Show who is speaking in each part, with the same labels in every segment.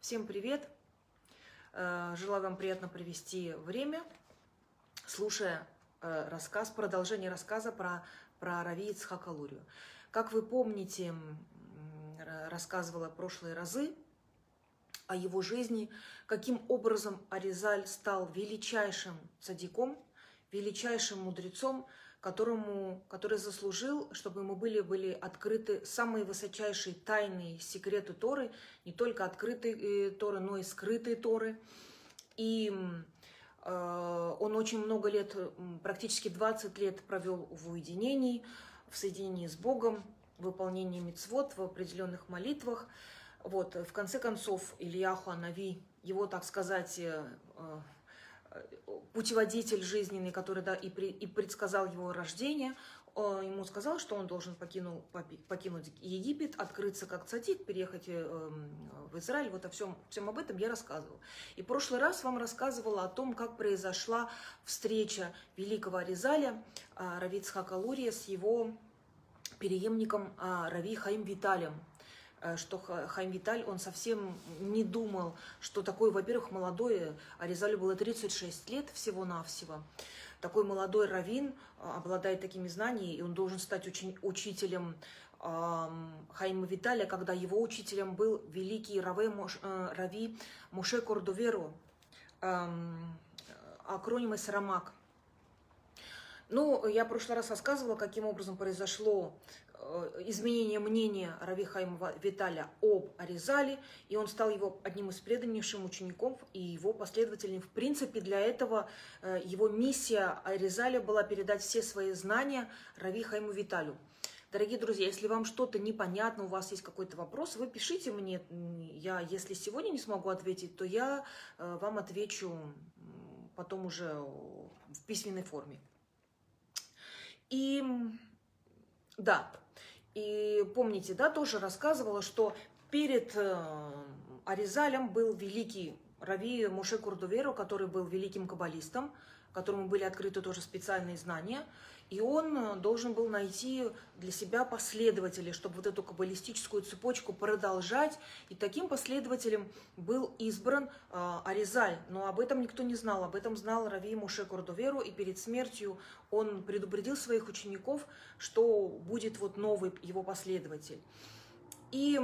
Speaker 1: Всем привет! Э, желаю вам приятно провести время, слушая э, рассказ, продолжение рассказа про, про Рави Ицхакалурию. Как вы помните, рассказывала прошлые разы о его жизни, каким образом Аризаль стал величайшим садиком, величайшим мудрецом, которому, который заслужил, чтобы ему были, были открыты самые высочайшие тайные секреты Торы, не только открытые э, Торы, но и скрытые Торы. И э, он очень много лет, практически 20 лет провел в уединении, в соединении с Богом, в выполнении мицвод, в определенных молитвах. Вот, в конце концов, Ильяху Анави, его, так сказать, э, путеводитель жизненный, который да, и, при, и предсказал его рождение, ему сказал, что он должен покинул, покинуть Египет, открыться как цадик, переехать э, в Израиль. Вот о всем, всем об этом я рассказывала. И в прошлый раз вам рассказывала о том, как произошла встреча великого Аризаля э, Равицхака Лурия с его преемником э, Рави Хаим Виталием. Э, что Хайм Виталь, он совсем не думал, что такой, во-первых, молодой, Аризалю было 36 лет всего-навсего, такой молодой раввин э, обладает такими знаниями, и он должен стать очень учителем Хайма Виталия, когда его учителем был великий Раве Мош, Рави Моше Кордоверу, э, акроним Сарамак. Ну, я в прошлый раз рассказывала, каким образом произошло изменение мнения Рави Хайма Виталя об Аризале, и он стал его одним из преданнейших учеников и его последователем. В принципе, для этого э, его миссия Аризаля была передать все свои знания Рави Хайму Виталю. Дорогие друзья, если вам что-то непонятно, у вас есть какой-то вопрос, вы пишите мне. Я, если сегодня не смогу ответить, то я э, вам отвечу потом уже в письменной форме. И да, и помните, да, тоже рассказывала, что перед э, Аризалем был великий Рави Муше Курдуверу, который был великим каббалистом, которому были открыты тоже специальные знания. И он э, должен был найти для себя последователей, чтобы вот эту каббалистическую цепочку продолжать. И таким последователем был избран э, Аризаль. Но об этом никто не знал. Об этом знал Рави Муше Кордоверу. И перед смертью он предупредил своих учеников, что будет вот новый его последователь. И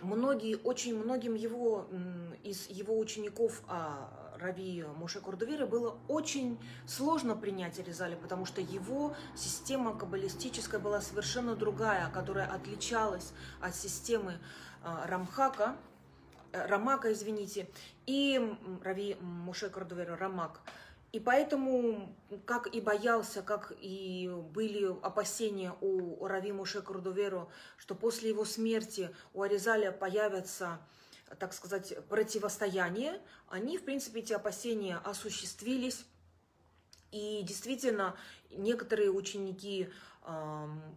Speaker 1: многие, очень многим его, из его учеников а, Рави Моше Кордувера было очень сложно принять Аризаля, потому что его система каббалистическая была совершенно другая, которая отличалась от системы а, Рамхака, э, Рамака, извините, и Рави Моше Кордувера Рамак. И поэтому, как и боялся, как и были опасения у Рави Муше Курдуверу, что после его смерти у Аризаля появятся, так сказать, противостояние, они, в принципе, эти опасения осуществились. И действительно, некоторые ученики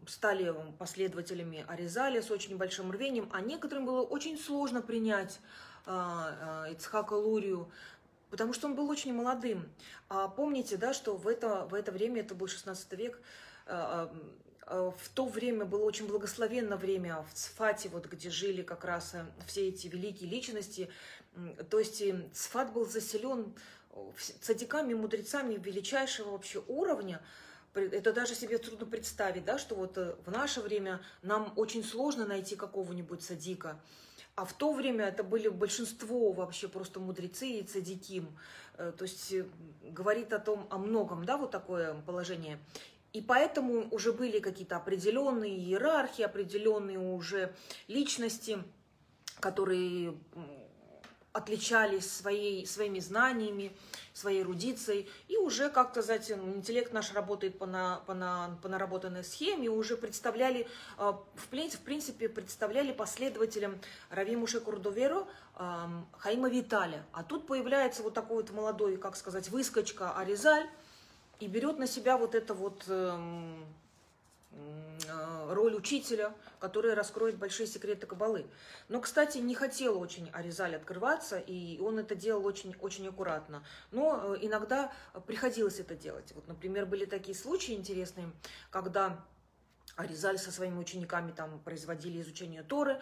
Speaker 1: стали последователями Аризаля с очень большим рвением, а некоторым было очень сложно принять э, э, Ицхака Лурию, потому что он был очень молодым. А помните, да, что в это, в это время, это был 16 век, а, в то время было очень благословенное время в Цфате, вот где жили как раз э, все эти великие личности. То есть Цфат был заселен цадиками, мудрецами величайшего вообще уровня. Это даже себе трудно представить, да, что вот э, в наше время нам очень сложно найти какого-нибудь садика. А в то время это были большинство вообще просто мудрецы и цадиким. Э, то есть э, говорит о том, о многом, да, вот такое положение. И поэтому уже были какие-то определенные иерархии, определенные уже личности, которые отличались своей, своими знаниями, своей эрудицией, и уже как-то, знаете, интеллект наш работает по, на, по, на, по наработанной схеме, уже представляли, э, в принципе, представляли последователям Рави Муше Курдоверу Хаима Виталя. А тут появляется вот такой вот молодой, как сказать, выскочка Аризаль, и берет на себя вот это вот эм, Э, роль учителя, который раскроет большие секреты Кабалы. Но, кстати, не хотел очень Аризаль открываться, и он это делал очень, очень аккуратно. Но э, иногда приходилось это делать. Вот, например, были такие случаи интересные, когда Аризаль со своими учениками там производили изучение Торы,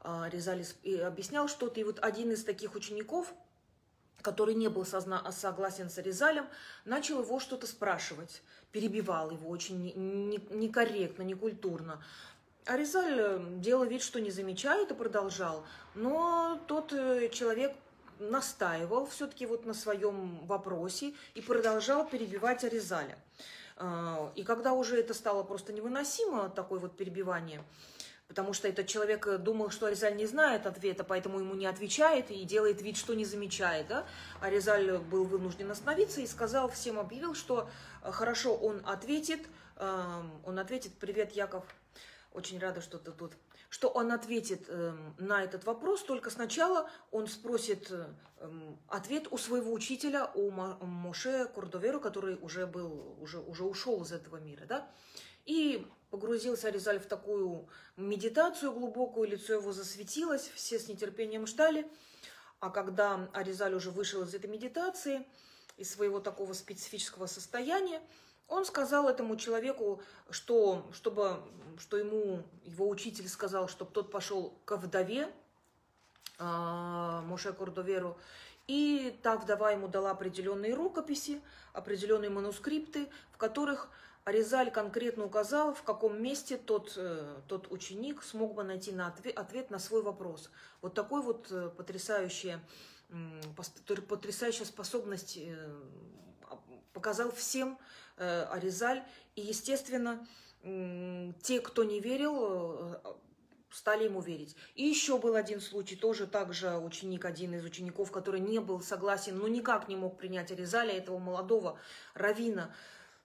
Speaker 1: а, Резаль объяснял что-то, и вот один из таких учеников, который не был созна- согласен с Резалем, начал его что-то спрашивать, перебивал его очень некорректно, некультурно. А Резаль э, делал вид, что не замечает и продолжал. Но тот э, человек настаивал все-таки вот на своем вопросе и продолжал перебивать Аризаля. А, и когда уже это стало просто невыносимо, такое вот перебивание, потому что этот человек думал, что Аризаль не знает ответа, поэтому ему не отвечает и делает вид, что не замечает, да? Аризаль был вынужден остановиться и сказал всем, объявил, что э, хорошо, он ответит, он ответит, привет, Яков, очень рада, что ты тут что он ответит э, на этот вопрос, только сначала он спросит э, ответ у своего учителя, у Моше Курдоверу, который уже был, уже, уже ушел из этого мира, да, и погрузился Аризаль в такую медитацию глубокую, лицо его засветилось, все с нетерпением ждали, а когда Аризаль уже вышел из этой медитации, из своего такого специфического состояния, он сказал этому человеку, что, чтобы, что ему его учитель сказал, чтобы тот пошел к вдове, э, Моше Кордоверу, и та вдова ему дала определенные рукописи, определенные манускрипты, в которых Аризаль конкретно указал, в каком месте тот, э, тот ученик смог бы найти на ответ, ответ на свой вопрос. Вот такой вот э, потрясающая, потрясающая способность э, показал всем Аризаль. И, естественно, те, кто не верил, э, стали ему верить. И еще был один случай, тоже также ученик, один из учеников, который не был согласен, но никак не мог принять Аризаля, этого молодого равина.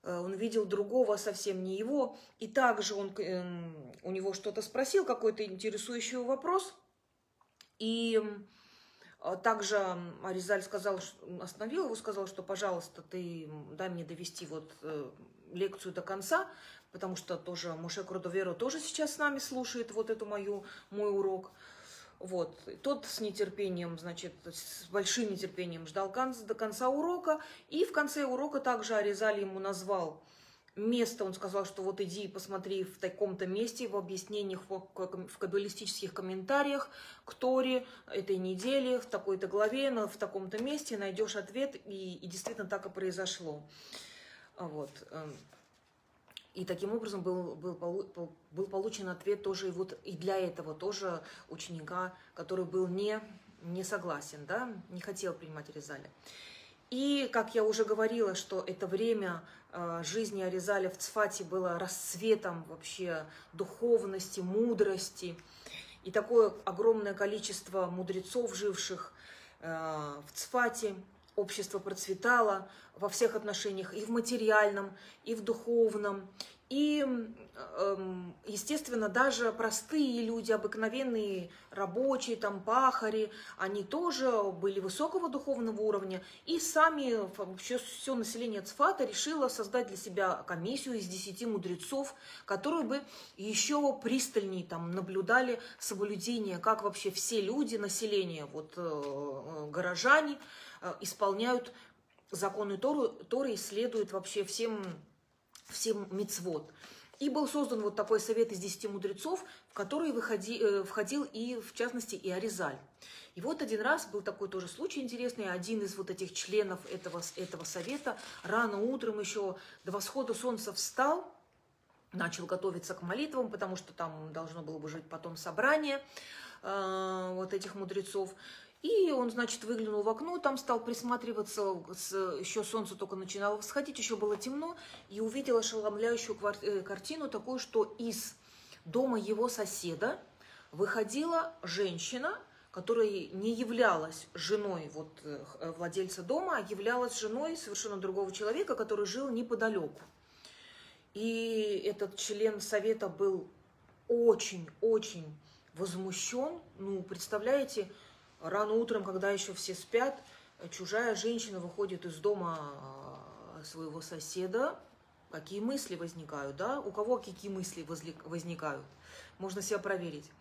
Speaker 1: Э, он видел другого, совсем не его. И также он, э, у него что-то спросил, какой-то интересующий вопрос. И а также Аризаль сказал, остановил его, сказал, что, пожалуйста, ты дай мне довести вот э, лекцию до конца, потому что тоже Муше Крудоверо тоже сейчас с нами слушает вот эту мою, мой урок. Вот. Тот с нетерпением, значит, с большим нетерпением ждал до конца урока. И в конце урока также Аризаль ему назвал место, он сказал, что вот иди и посмотри в таком-то месте, в объяснениях, в каббалистических комментариях к Торе этой недели, в такой-то главе, в таком-то месте найдешь ответ, и, и действительно так и произошло. Вот. И таким образом был, был, был получен ответ тоже и, вот, и для этого тоже ученика, который был не, не согласен, да, не хотел принимать Резаля. И, как я уже говорила, что это время э, жизни Аризаля в Цфате было расцветом вообще духовности, мудрости. И такое огромное количество мудрецов, живших э, в Цфате, общество процветало во всех отношениях, и в материальном, и в духовном, и, эм, естественно, даже простые люди, обыкновенные рабочие, там, пахари, они тоже были высокого духовного уровня. И сами, вообще все население Цфата решило создать для себя комиссию из десяти мудрецов, которые бы еще пристальнее там, наблюдали соблюдение, как вообще все люди, население, вот, э, э, горожане, исполняют законы Торы, Торы и следуют вообще всем всем мицвод. И был создан вот такой совет из десяти мудрецов, в который выходи, э, входил и, в частности, и Аризаль. И вот один раз был такой тоже случай интересный. Один из вот этих членов этого, этого совета рано утром еще до восхода солнца встал, начал готовиться к молитвам, потому что там должно было бы жить потом собрание э, вот этих мудрецов. И он, значит, выглянул в окно, там стал присматриваться, еще солнце только начинало восходить, еще было темно, и увидел ошеломляющую э, картину такую, что из дома его соседа выходила женщина, которая не являлась женой вот, э, владельца дома, а являлась женой совершенно другого человека, который жил неподалеку. И этот член совета был очень-очень возмущен. Ну, представляете, Рано утром, когда еще все спят, чужая женщина выходит из дома а, своего соседа. Какие мысли возникают, да? У кого какие мысли возникают? Можно себя проверить.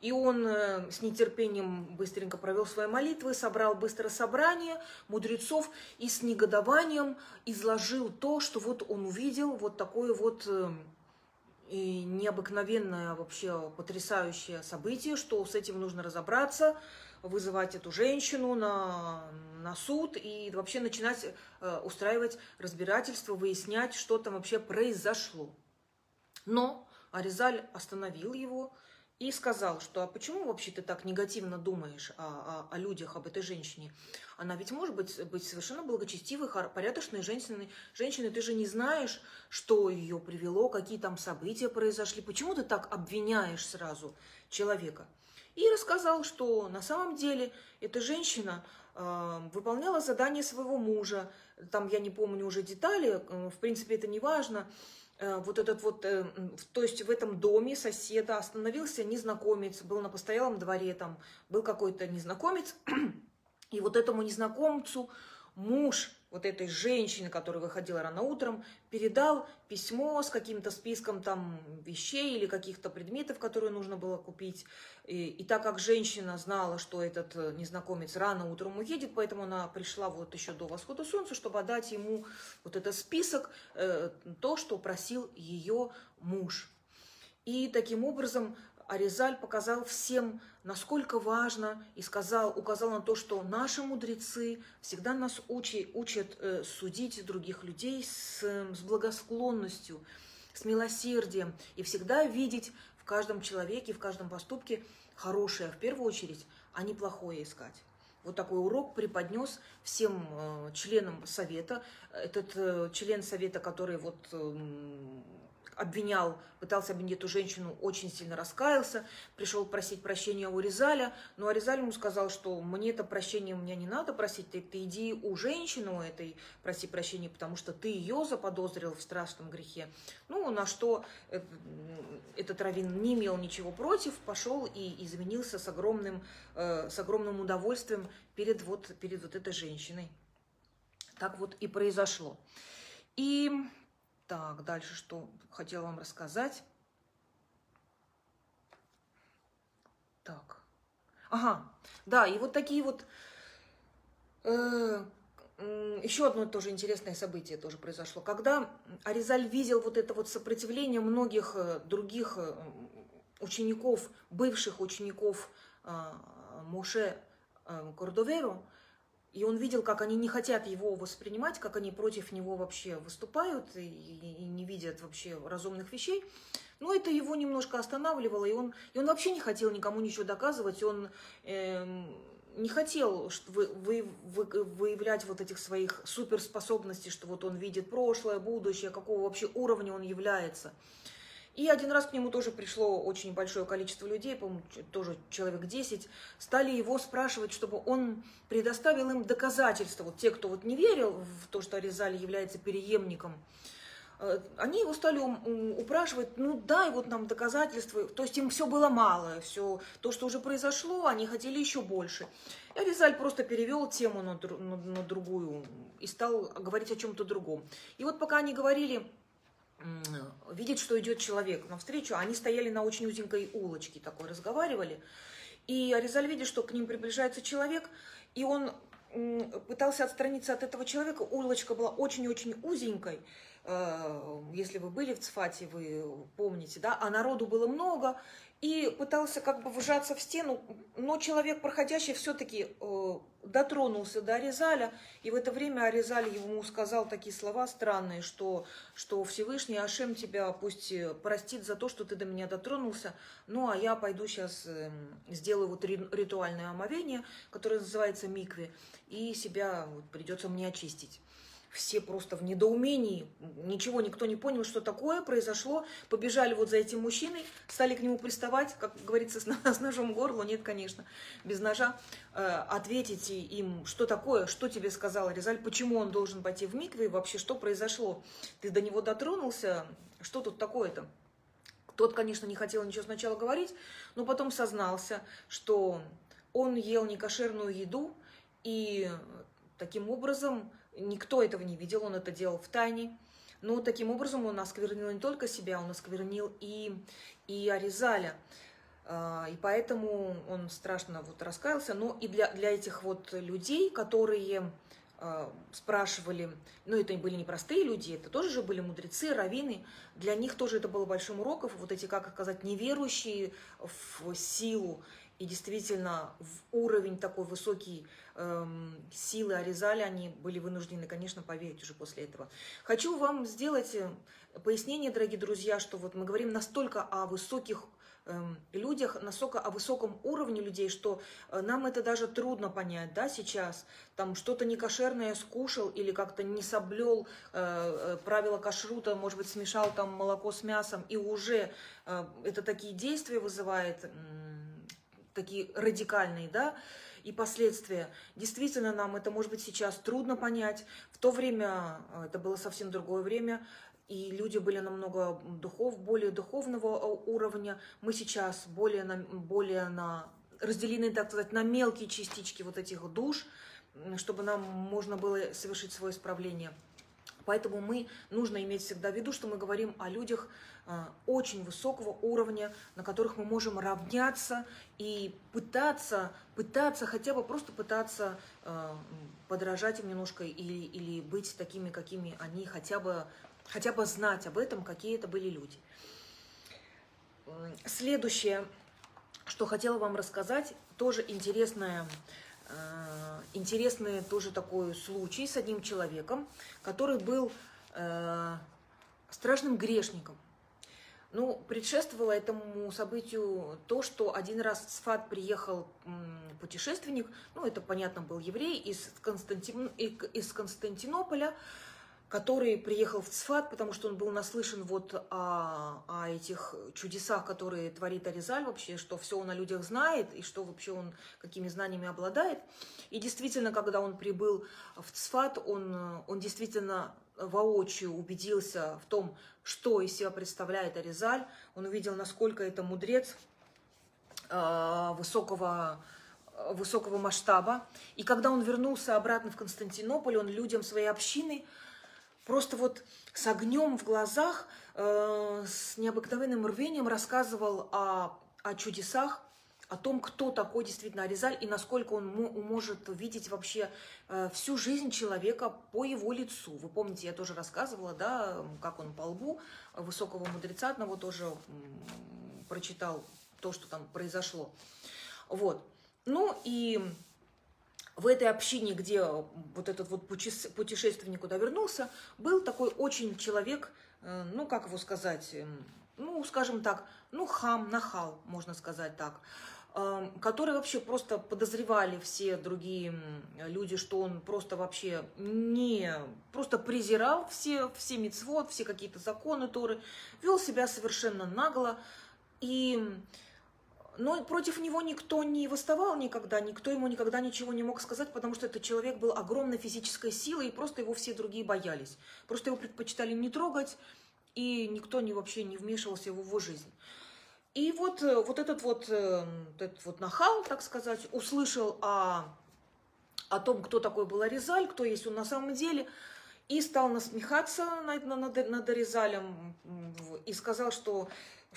Speaker 1: И он э, с нетерпением быстренько провел свои молитвы, собрал быстро собрание мудрецов и с негодованием изложил то, что вот он увидел, вот такое вот э, и необыкновенное, вообще потрясающее событие, что с этим нужно разобраться, вызывать эту женщину на, на суд и вообще начинать э, устраивать разбирательство, выяснять, что там вообще произошло. Но Аризаль остановил его и сказал, что а почему вообще ты так негативно думаешь о, о, о людях, об этой женщине? Она ведь может быть, быть совершенно благочестивой, порядочной женщиной. Женщиной ты же не знаешь, что ее привело, какие там события произошли. Почему ты так обвиняешь сразу человека? И рассказал, что на самом деле эта женщина э, выполняла задание своего мужа. Там я не помню уже детали, э, в принципе это не важно. Вот этот вот, э, то есть в этом доме соседа остановился незнакомец, был на постоялом дворе, там был какой-то незнакомец, и вот этому незнакомцу муж вот этой женщины, которая выходила рано утром, передал письмо с каким-то списком там вещей или каких-то предметов, которые нужно было купить. И, и так как женщина знала, что этот э, незнакомец рано утром уедет, поэтому она пришла вот еще до восхода солнца, чтобы отдать ему вот этот список, э, то, что просил ее муж. И таким образом Аризаль показал всем, насколько важно, и сказал, указал на то, что наши мудрецы всегда нас учи, учат э, судить других людей с, с благосклонностью, с милосердием, и всегда видеть в каждом человеке, в каждом поступке хорошее в первую очередь, а не плохое искать. Вот такой урок преподнес всем э, членам совета. Этот э, член совета, который вот э, обвинял, пытался обвинить эту женщину, очень сильно раскаялся, пришел просить прощения у Резаля, но Аризаль ему сказал, что мне это прощение у меня не надо просить, ты, ты иди у женщины у этой проси прощения, потому что ты ее заподозрил в страшном грехе. Ну, на что этот раввин не имел ничего против, пошел и извинился с огромным, э, с огромным удовольствием перед вот, перед вот этой женщиной. Так вот и произошло. И так, дальше что хотела вам рассказать. Так. Ага, да, и вот такие вот... Э, еще одно тоже интересное событие тоже произошло. Когда Аризаль видел вот это вот сопротивление многих э, других э, учеников, бывших учеников э, Моше э, Кордоверу, и он видел, как они не хотят его воспринимать, как они против него вообще выступают и, и не видят вообще разумных вещей. Но это его немножко останавливало, и он, и он вообще не хотел никому ничего доказывать, он э, не хотел вы, вы, вы, выявлять вот этих своих суперспособностей, что вот он видит прошлое, будущее, какого вообще уровня он является. И один раз к нему тоже пришло очень большое количество людей, по-моему, тоже человек 10, стали его спрашивать, чтобы он предоставил им доказательства. Вот те, кто вот не верил в то, что Аризаль является переемником, э, они его стали упрашивать, ну дай вот нам доказательства, то есть им все было мало, все то, что уже произошло, они хотели еще больше. И Аризаль просто перевел тему на, на, на другую и стал говорить о чем-то другом. И вот пока они говорили видеть, что идет человек навстречу. Они стояли на очень узенькой улочке такой, разговаривали. И Аризаль видит, что к ним приближается человек, и он пытался отстраниться от этого человека. Улочка была очень-очень узенькой. Э, если вы были в Цфате, вы помните, да, а народу было много, и пытался как бы вжаться в стену, но человек, проходящий, все-таки э, дотронулся до Аризаля, и в это время Аризаль ему сказал такие слова странные, что, что Всевышний Ашем тебя пусть э, простит за то, что ты до меня дотронулся, ну а я пойду сейчас э, сделаю вот ритуальное омовение, которое называется микве, и себя вот, придется мне очистить все просто в недоумении, ничего никто не понял, что такое произошло, побежали вот за этим мужчиной, стали к нему приставать, как говорится, с, с ножом горло, нет, конечно, без ножа, э, ответить им, что такое, что тебе сказал Резаль, почему он должен пойти в микве, вообще что произошло, ты до него дотронулся, что тут такое-то? Тот, конечно, не хотел ничего сначала говорить, но потом сознался, что он ел некошерную еду, и таким образом Никто этого не видел, он это делал в тайне. Но таким образом он осквернил не только себя, он осквернил и, и Аризаля. А, и поэтому он страшно вот раскаялся. Но и для, для этих вот людей, которые э, спрашивали, ну это были не простые люди, это тоже же были мудрецы, раввины, для них тоже это было большим уроком, вот эти, как сказать, неверующие в силу и действительно в уровень такой высокий эм, силы Аризали, они были вынуждены, конечно, поверить уже после этого. Хочу вам сделать э, пояснение, дорогие друзья, что вот мы говорим настолько о высоких Эм, людях, настолько о высоком уровне людей, что э, нам это даже трудно понять, да, сейчас. Там что-то некошерное скушал или как-то не соблел э, э, правила кашрута, может быть, смешал там молоко с мясом, и уже э, это такие действия вызывает, э, такие радикальные, да, и последствия. Действительно, нам это, может быть, сейчас трудно понять. В то время, э, это было совсем другое время, и люди были намного духов, более духовного а, уровня. Мы сейчас более на, более на разделены, так сказать, на мелкие частички вот этих душ, чтобы нам можно было совершить свое исправление. Поэтому мы нужно иметь всегда в виду, что мы говорим о людях э, очень высокого уровня, на которых мы можем равняться и пытаться, пытаться хотя бы просто пытаться э, подражать им немножко или, или быть такими, какими они хотя бы хотя бы знать об этом, какие это были люди. Следующее, что хотела вам рассказать, тоже интересное, э, интересный тоже такой случай с одним человеком, который был э, страшным грешником. Ну, предшествовало этому событию то, что один раз в Сфат приехал путешественник, ну, это, понятно, был еврей из, Константин... из Константинополя, который приехал в Цфат, потому что он был наслышан вот о, о этих чудесах, которые творит Аризаль вообще, что все он о людях знает, и что вообще он какими знаниями обладает. И действительно, когда он прибыл в Цфат, он, он действительно воочию убедился в том, что из себя представляет Аризаль. Он увидел, насколько это мудрец э, высокого высокого масштаба. И когда он вернулся обратно в Константинополь, он людям своей общины просто вот с огнем в глазах, э, с необыкновенным рвением рассказывал о, о чудесах, о том, кто такой действительно Аризаль и насколько он может видеть вообще э, всю жизнь человека по его лицу. Вы помните, я тоже рассказывала, да, как он по лбу высокого мудреца одного тоже прочитал то, что там произошло. Вот. Ну и в этой общине, где вот этот вот путешественник куда вернулся, был такой очень человек, э, ну, как его сказать, эм, ну, скажем так, ну, хам, нахал, можно сказать так, эм, который вообще просто подозревали все другие люди, что он просто вообще не, просто презирал все, все мицвод, все какие-то законы Торы, вел себя совершенно нагло, и но против него никто не восставал никогда, никто ему никогда ничего не мог сказать, потому что этот человек был огромной физической силой, и просто его все другие боялись. Просто его предпочитали не трогать, и никто не, вообще не вмешивался в его жизнь. И вот, э, вот этот вот, э, этот вот нахал, так сказать, услышал о, о том, кто такой был Аризаль, кто есть он на самом деле, и стал насмехаться над, над, над Аризалем, и сказал, что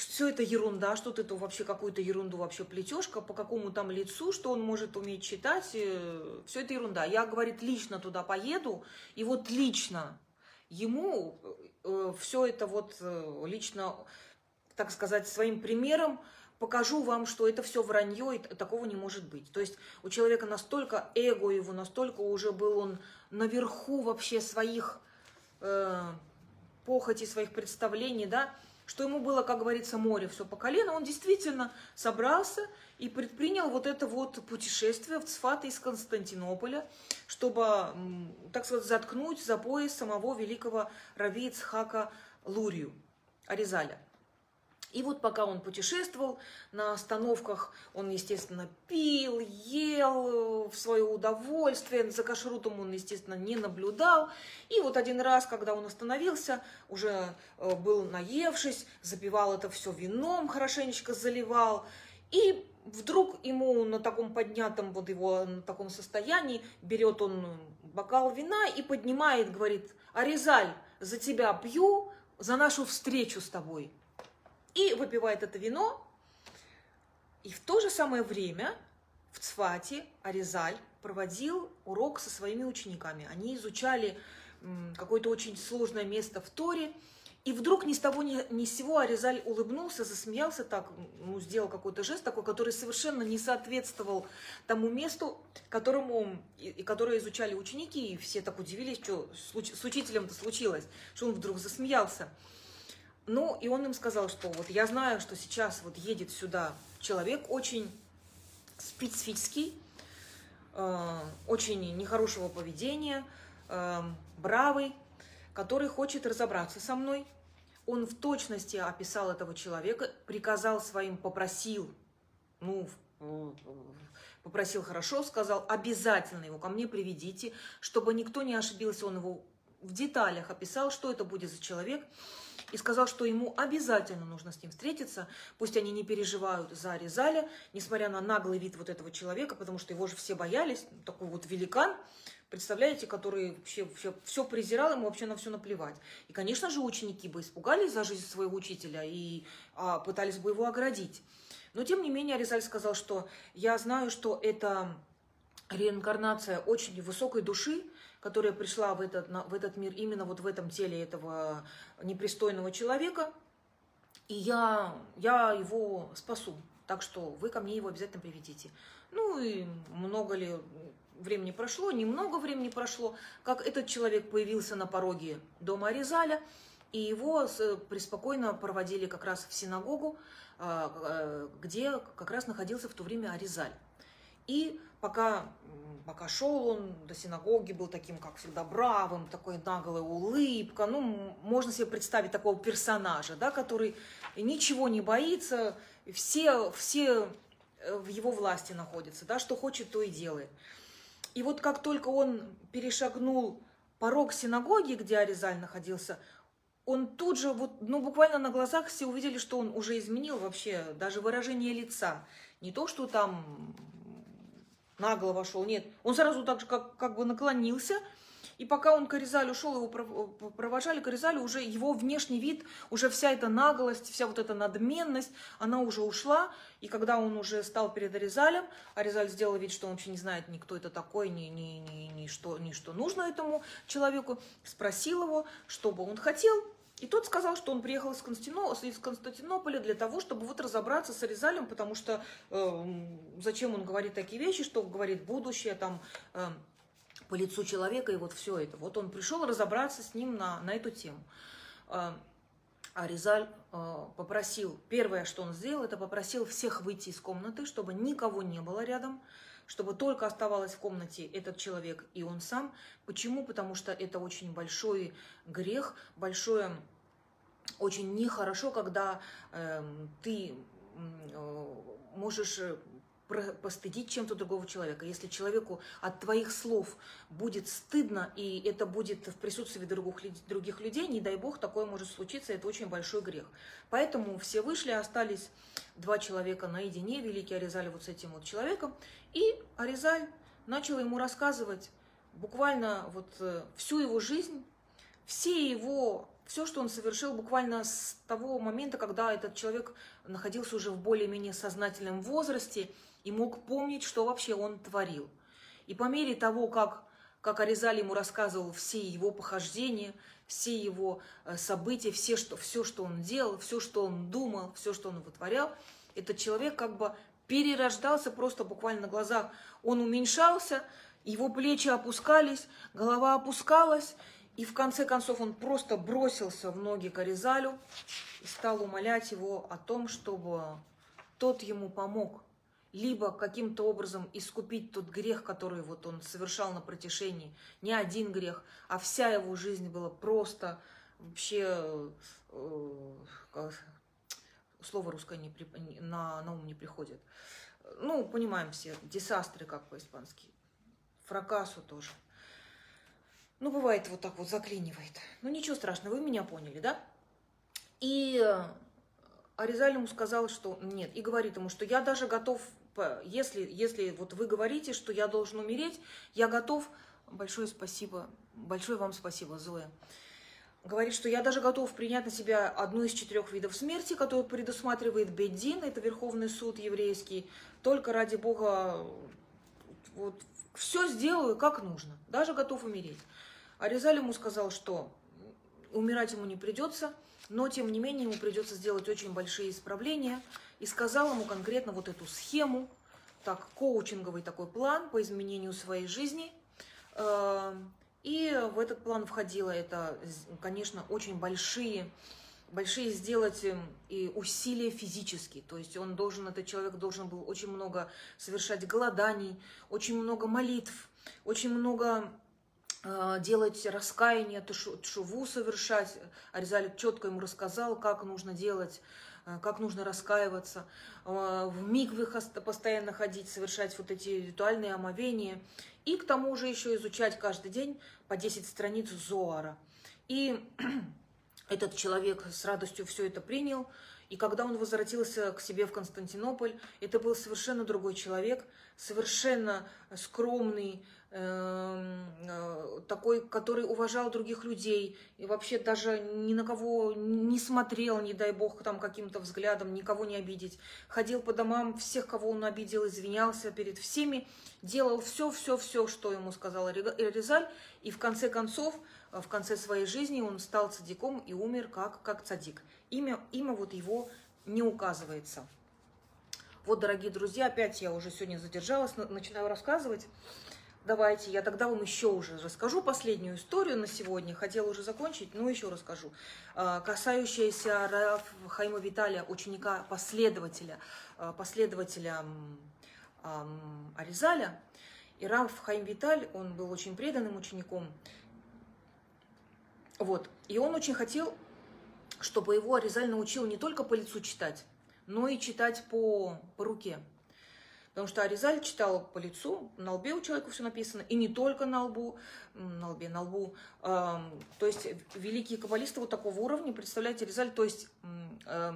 Speaker 1: все это ерунда, что ты это вообще какую-то ерунду вообще плетешь, по какому там лицу, что он может уметь читать, э, все это ерунда. Я, говорит, лично туда поеду, и вот лично ему э, все это вот э, лично, так сказать, своим примером покажу вам, что это все вранье, и такого не может быть. То есть у человека настолько эго его, настолько уже был он наверху вообще своих э, похотей, своих представлений, да, что ему было, как говорится, море все по колено, он действительно собрался и предпринял вот это вот путешествие в Цфат из Константинополя, чтобы, так сказать, заткнуть за пояс самого великого Рави Ицхака Лурию, Аризаля. И вот пока он путешествовал на остановках, он, естественно, пил, ел в свое удовольствие, за кашрутом он, естественно, не наблюдал. И вот один раз, когда он остановился, уже э, был наевшись, запивал это все вином, хорошенечко заливал. И вдруг ему на таком поднятом вот его на таком состоянии берет он бокал вина и поднимает, говорит, Аризаль, за тебя пью, за нашу встречу с тобой и выпивает это вино, и в то же самое время в Цфате Аризаль проводил урок со своими учениками. Они изучали какое-то очень сложное место в Торе, и вдруг ни с того ни, ни с сего Аризаль улыбнулся, засмеялся так, ну, сделал какой-то жест такой, который совершенно не соответствовал тому месту, которому, и, и которое изучали ученики, и все так удивились, что с, с учителем-то случилось, что он вдруг засмеялся. Ну, и он им сказал, что вот я знаю, что сейчас вот едет сюда человек очень специфический, э, очень нехорошего поведения, э, бравый, который хочет разобраться со мной. Он в точности описал этого человека, приказал своим, попросил, ну, попросил хорошо, сказал, обязательно его ко мне приведите, чтобы никто не ошибился, он его в деталях описал, что это будет за человек, и сказал, что ему обязательно нужно с ним встретиться, пусть они не переживают за Резаля, несмотря на наглый вид вот этого человека, потому что его же все боялись, такой вот великан, представляете, который вообще, вообще все презирал, ему вообще на все наплевать. И, конечно же, ученики бы испугались за жизнь своего учителя и а, пытались бы его оградить. Но, тем не менее, Аризаль сказал, что я знаю, что это реинкарнация очень высокой души, которая пришла в этот, в этот мир именно вот в этом теле этого непристойного человека, и я, я его спасу. Так что вы ко мне его обязательно приведите. Ну и много ли времени прошло, немного времени прошло, как этот человек появился на пороге дома Аризаля, и его преспокойно проводили как раз в синагогу, а, а, где как раз находился в то время Аризаль. И пока, пока шел он до синагоги, был таким, как всегда, бравым, такой наглая улыбка. Ну, можно себе представить такого персонажа, да, который ничего не боится, все, все э, в его власти находятся, да, что хочет, то и делает. И вот как только он перешагнул порог синагоги, где Аризаль находился, он тут же, вот, ну, буквально на глазах все увидели, что он уже изменил вообще даже выражение лица. Не то, что там нагло вошел. Нет, он сразу так же как, как бы наклонился, и пока он к Аризалю шел, его провожали к Аризалю, уже его внешний вид, уже вся эта наглость, вся вот эта надменность, она уже ушла. И когда он уже стал перед Аризалем, Аризаль сделал вид, что он вообще не знает ни кто это такой, ни, ни, ни, ни, что, ни что нужно этому человеку, спросил его, что бы он хотел, и тот сказал, что он приехал из, Константино... из Константинополя для того, чтобы вот разобраться с Аризалем, потому что э, зачем он говорит такие вещи, что говорит будущее, там, э, по лицу человека, и вот все это. Вот он пришел разобраться с ним на, на эту тему. Э, Аризаль э, попросил, первое, что он сделал, это попросил всех выйти из комнаты, чтобы никого не было рядом, чтобы только оставалась в комнате этот человек и он сам. Почему? Потому что это очень большой грех, большое, очень нехорошо, когда э, ты э, можешь постыдить чем-то другого человека. Если человеку от твоих слов будет стыдно, и это будет в присутствии других, других людей, не дай бог, такое может случиться, это очень большой грех. Поэтому все вышли, остались два человека наедине, великий Аризаль вот с этим вот человеком, и Аризаль начал ему рассказывать буквально вот э, всю его жизнь, все его все, что он совершил буквально с того момента, когда этот человек находился уже в более-менее сознательном возрасте, и мог помнить, что вообще он творил. И по мере того, как, как Аризаль ему рассказывал все его похождения, все его э, события, все, что, все, что он делал, все, что он думал, все, что он вытворял, этот человек как бы перерождался просто буквально на глазах. Он уменьшался, его плечи опускались, голова опускалась, и в конце концов он просто бросился в ноги к Аризалю и стал умолять его о том, чтобы тот ему помог либо каким-то образом искупить тот грех, который вот он совершал на протяжении, не один грех, а вся его жизнь была просто вообще, э, слово русское не при, на, на ум не приходит. Ну, понимаем все, дисастры, как по-испански, фракасу тоже. Ну, бывает вот так вот заклинивает. Ну, ничего страшного, вы меня поняли, да? И Аризаль ему сказал, что нет, и говорит ему, что я даже готов если, если вот вы говорите, что я должен умереть, я готов. Большое спасибо, большое вам спасибо, Зоя. говорит, что я даже готов принять на себя одну из четырех видов смерти, которую предусматривает Беддин, это Верховный суд еврейский, только ради Бога вот, все сделаю как нужно, даже готов умереть. А ему сказал, что умирать ему не придется, но тем не менее ему придется сделать очень большие исправления, и сказал ему конкретно вот эту схему, так, коучинговый такой план по изменению своей жизни. Э, и в этот план входило это, конечно, очень большие, большие сделать эм, и усилия физические. То есть он должен, этот человек должен был очень много совершать голоданий, очень много молитв, очень много делать раскаяние, тшуву совершать. Аризаль четко ему рассказал, как нужно делать Э, как нужно раскаиваться, э, в мигвах постоянно ходить, совершать вот эти ритуальные омовения. И к тому же еще изучать каждый день по 10 страниц Зоара. И этот человек с радостью все это принял. И когда он возвратился к себе в Константинополь, это был совершенно другой человек, совершенно скромный, Эм, э, такой, который уважал других людей и вообще даже ни на кого не смотрел, не дай бог, там каким-то взглядом, никого не обидеть. Ходил по домам, всех, кого он обидел, извинялся перед всеми, делал все-все-все, что ему сказал Резаль, и в конце концов, э, в конце своей жизни он стал цадиком и умер как, как цадик. Имя, имя вот его не указывается. Вот, дорогие друзья, опять я уже сегодня задержалась, начинаю рассказывать. Давайте, я тогда вам еще уже расскажу последнюю историю на сегодня. Хотела уже закончить, но еще расскажу. А, касающаяся Раф Хайма Виталия, ученика, последователя, а, последователя Аризаля. И Раф Хайм Виталь, он был очень преданным учеником. Вот. И он очень хотел, чтобы его Аризаль научил не только по лицу читать, но и читать по, по руке. Потому что Аризаль читал по лицу, на лбе у человека все написано, и не только на лбу, на лбе, на лбу. То есть великие каббалисты вот такого уровня, представляете, Аризаль, то есть э,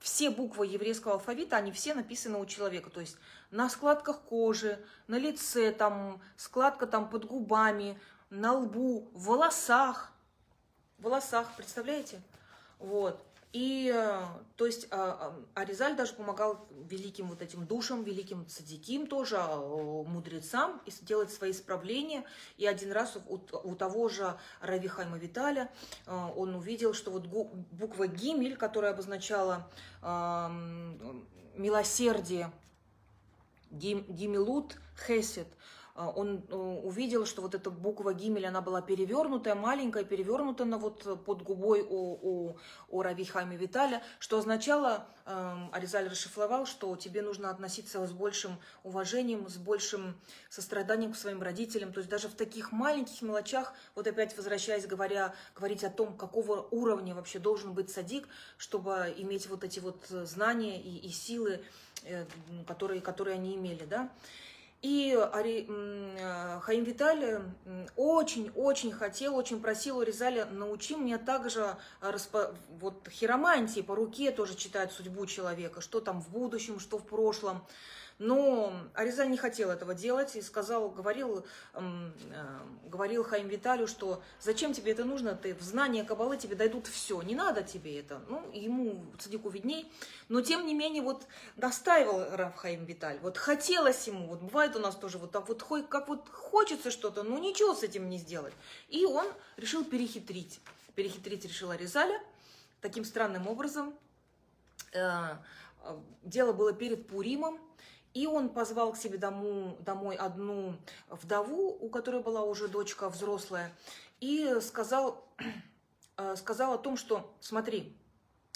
Speaker 1: все буквы еврейского алфавита, они все написаны у человека, то есть на складках кожи, на лице, там складка там под губами, на лбу, в волосах, волосах, представляете? Вот. И, э, то есть, а, а, Аризаль даже помогал великим вот этим душам, великим цадиким тоже, а, мудрецам, делать свои исправления. И один раз у, того же Равихайма Виталя э, он увидел, что вот буква Гимель, которая обозначала милосердие, Гимелут Хесед – он э, увидел, что вот эта буква Гимель, она была перевернутая, маленькая, перевернута на вот под губой у, у, у Рави Хайми Виталя, что означало, э, Аризаль расшифровал, что тебе нужно относиться с большим уважением, с большим состраданием к своим родителям. То есть даже в таких маленьких мелочах, вот опять возвращаясь, говоря, говорить о том, какого уровня вообще должен быть садик, чтобы иметь вот эти вот знания и, и силы, э, которые, которые они имели, да. И Ари, э, Хаим Виталий очень-очень хотел, очень просил у Резаля, научи меня также распо... вот хиромантии по руке тоже читать судьбу человека, что там в будущем, что в прошлом. Но Аризаль не хотел этого делать и сказал, говорил, э, говорил Хаим Виталию, что зачем тебе это нужно, ты в знание Кабалы тебе дойдут все, не надо тебе это. Ну, ему, цадику видней. Но, тем не менее, вот настаивал Раф Хаим Виталь, вот хотелось ему, вот бывает у нас тоже вот так вот, как вот хочется что-то, но ничего с этим не сделать. И он решил перехитрить. Перехитрить решил Аризаля таким странным образом. Э, дело было перед Пуримом, и он позвал к себе дому, домой одну вдову, у которой была уже дочка взрослая, и сказал, э, сказал о том, что смотри,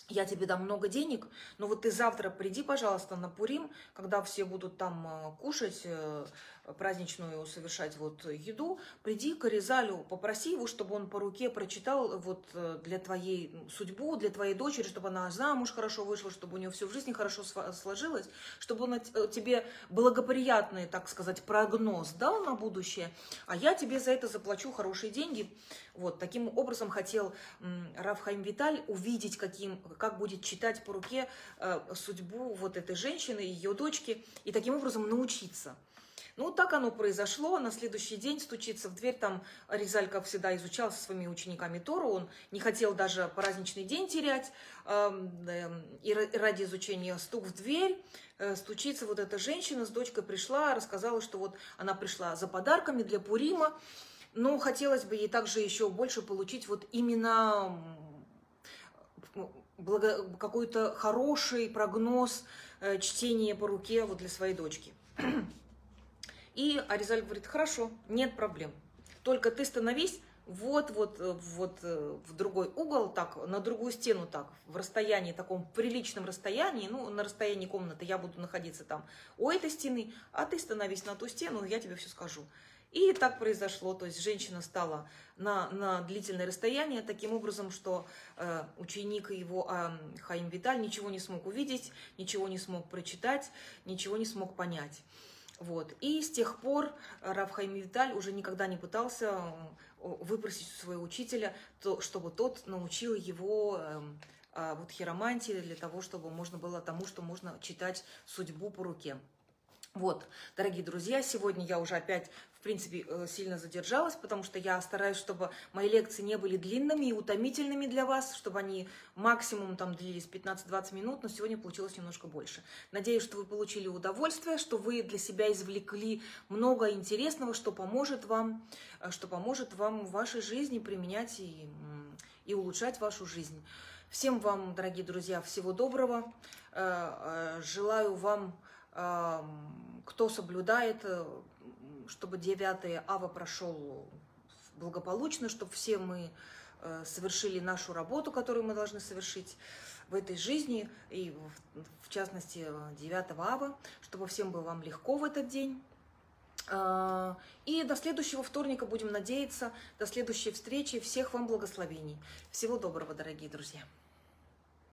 Speaker 1: я тебе дам много денег, но вот ты завтра приди, пожалуйста, на Пурим, когда все будут там э, кушать, э, праздничную совершать вот еду, приди к Аризалю, попроси его, чтобы он по руке прочитал вот э, для твоей судьбу, для твоей дочери, чтобы она замуж хорошо вышла, чтобы у нее все в жизни хорошо сложилось, чтобы он тебе благоприятный, так сказать, прогноз дал на будущее, а я тебе за это заплачу хорошие деньги. Вот, таким образом хотел Равхайм Виталь увидеть, каким, как будет читать по руке э, судьбу вот этой женщины, ее дочки, и таким образом научиться. Ну, так оно произошло. На следующий день стучится в дверь. Там Резаль, как всегда, изучал со своими учениками Тору. Он не хотел даже праздничный день терять. Эм, и ради изучения стук в дверь э, стучится вот эта женщина с дочкой пришла, рассказала, что вот она пришла за подарками для Пурима. Но хотелось бы ей также еще больше получить вот именно какой-то хороший прогноз э, чтения по руке вот для своей дочки. И Аризаль говорит, хорошо, нет проблем. Только ты становись вот, вот, э, э, в другой угол, так, на другую стену, так, в расстоянии, таком приличном расстоянии, ну, на расстоянии комнаты я буду находиться там у этой стены, а ты становись на ту стену, я тебе все скажу. И так произошло, то есть женщина стала на, на длительное расстояние, таким образом, что э, ученик его э, Хаим Виталь ничего не смог увидеть, ничего не смог прочитать, ничего не смог понять. Вот. И с тех пор Рав Хаим Виталь уже никогда не пытался э, выпросить у своего учителя, то, чтобы тот научил его э, э, вот хиромантии для того, чтобы можно было тому, что можно читать судьбу по руке. Вот, дорогие друзья, сегодня я уже опять, в принципе, э, сильно задержалась, потому что я стараюсь, чтобы мои лекции не были длинными и утомительными для вас, чтобы они максимум там длились 15-20 минут, но сегодня получилось немножко больше. Надеюсь, что вы получили удовольствие, что вы для себя извлекли много интересного, что поможет вам, э, что поможет вам в вашей жизни применять и, и улучшать вашу жизнь. Всем вам, дорогие друзья, всего доброго. Э, желаю вам кто соблюдает, э, чтобы 9 ава прошел благополучно, чтобы все мы э, совершили нашу работу, которую мы должны совершить в этой жизни, и в частности 9 ава, чтобы всем было вам легко в этот день. А, и до следующего вторника будем надеяться, до следующей встречи. Всех вам благословений. Всего доброго, дорогие друзья.